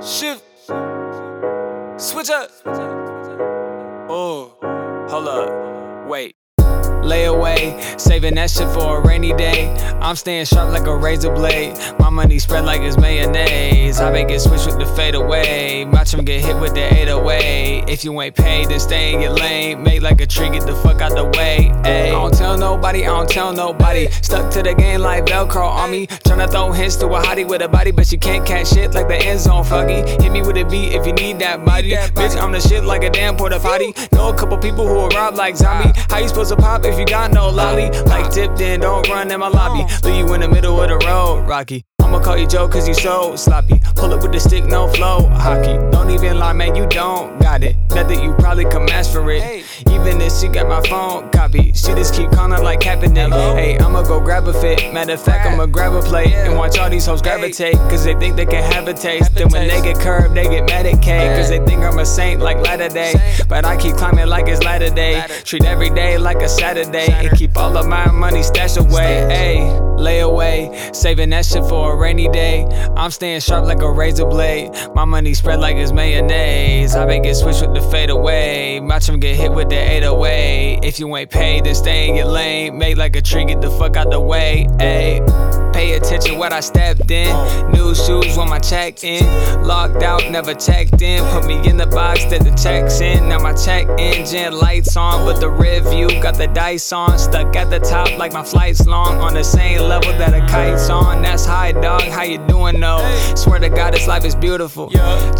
Shift. Switch up. Oh, hold up. Wait. Lay away, saving that shit for a rainy day. I'm staying sharp like a razor blade. My money spread like it's mayonnaise. I make it switch with the fade away. Watch get hit with the 808. If you ain't paid, then stay in your lane. Make like a tree, get the fuck out the way. Tell nobody, I don't tell nobody. Stuck to the game like Velcro on me. Tryna throw hints to a hottie with a body, but she can't catch shit like the end zone foggy. Hit me with a beat if you need that body. Bitch, I'm the shit like a damn porta potty. Know a couple people who will rob like zombie. How you supposed to pop if you got no lolly? Like tipped in, don't run in my lobby. Leave you in the middle of the road, Rocky. I'ma call you Joe cause you so sloppy. Pull up with the stick, you don't got it. Not that you probably come ask for it. Hey. Even if she got my phone copy, she just keep calling like Kaepernick. Hey, I'ma go grab a fit. Matter of fact, I'ma grab a plate and watch all these hoes gravitate. Cause they think they can have a taste. Then when they get curved, they get Medicaid. Cause they think A saint like latter day. But I keep climbing like it's latter day. Treat every day like a Saturday. And keep all of my money stashed away. Hey, lay away. Saving that shit for a rainy day. I'm staying sharp like a razor blade. My money spread like it's mayonnaise. I make it switch with the fade away. Watch them get hit with the 808. If you ain't paid, then stay in your lane. Make like a tree, get the fuck out the way. Ayy. Pay attention what I stepped in. New shoes when my check in. Locked out, never checked in. Put me in the box that the check's in. Now my check engine lights on, but the rear view got the dice on. Stuck at the top like my flight's long. On the same level that a kite's on. That's high, you doing, though? Swear to God, this life is beautiful.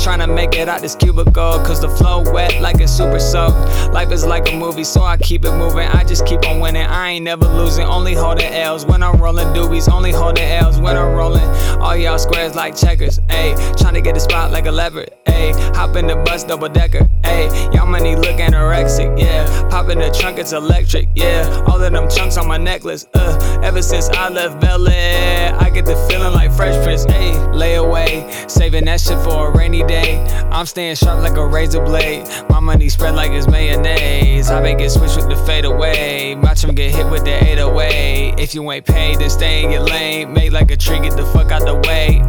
Trying to make it out this cubicle, cause the flow wet like a super soaked. Life is like a movie, so I keep it moving. I just keep on winning. I ain't never losing, only holding L's when I'm rolling doobies. Only holding L's when I'm rolling. All y'all squares like checkers, ayy. Trying to get the spot like a leopard, ayy. Hop in the bus, double decker, ayy. Y'all money look anorexic, yeah. Pop in the trunk, it's electric, yeah. All of them chunks on my necklace, uh. Ever since I left Bel Air, get the feeling like Fresh Prince, ayy. Lay away, saving that shit for a rainy day. I'm staying sharp like a razor blade. My money spread like it's mayonnaise. I make it switch with the fade away. Watch them get hit with the 808. If you ain't paid, then stay in your lane. Make like a tree, get the fuck out the way.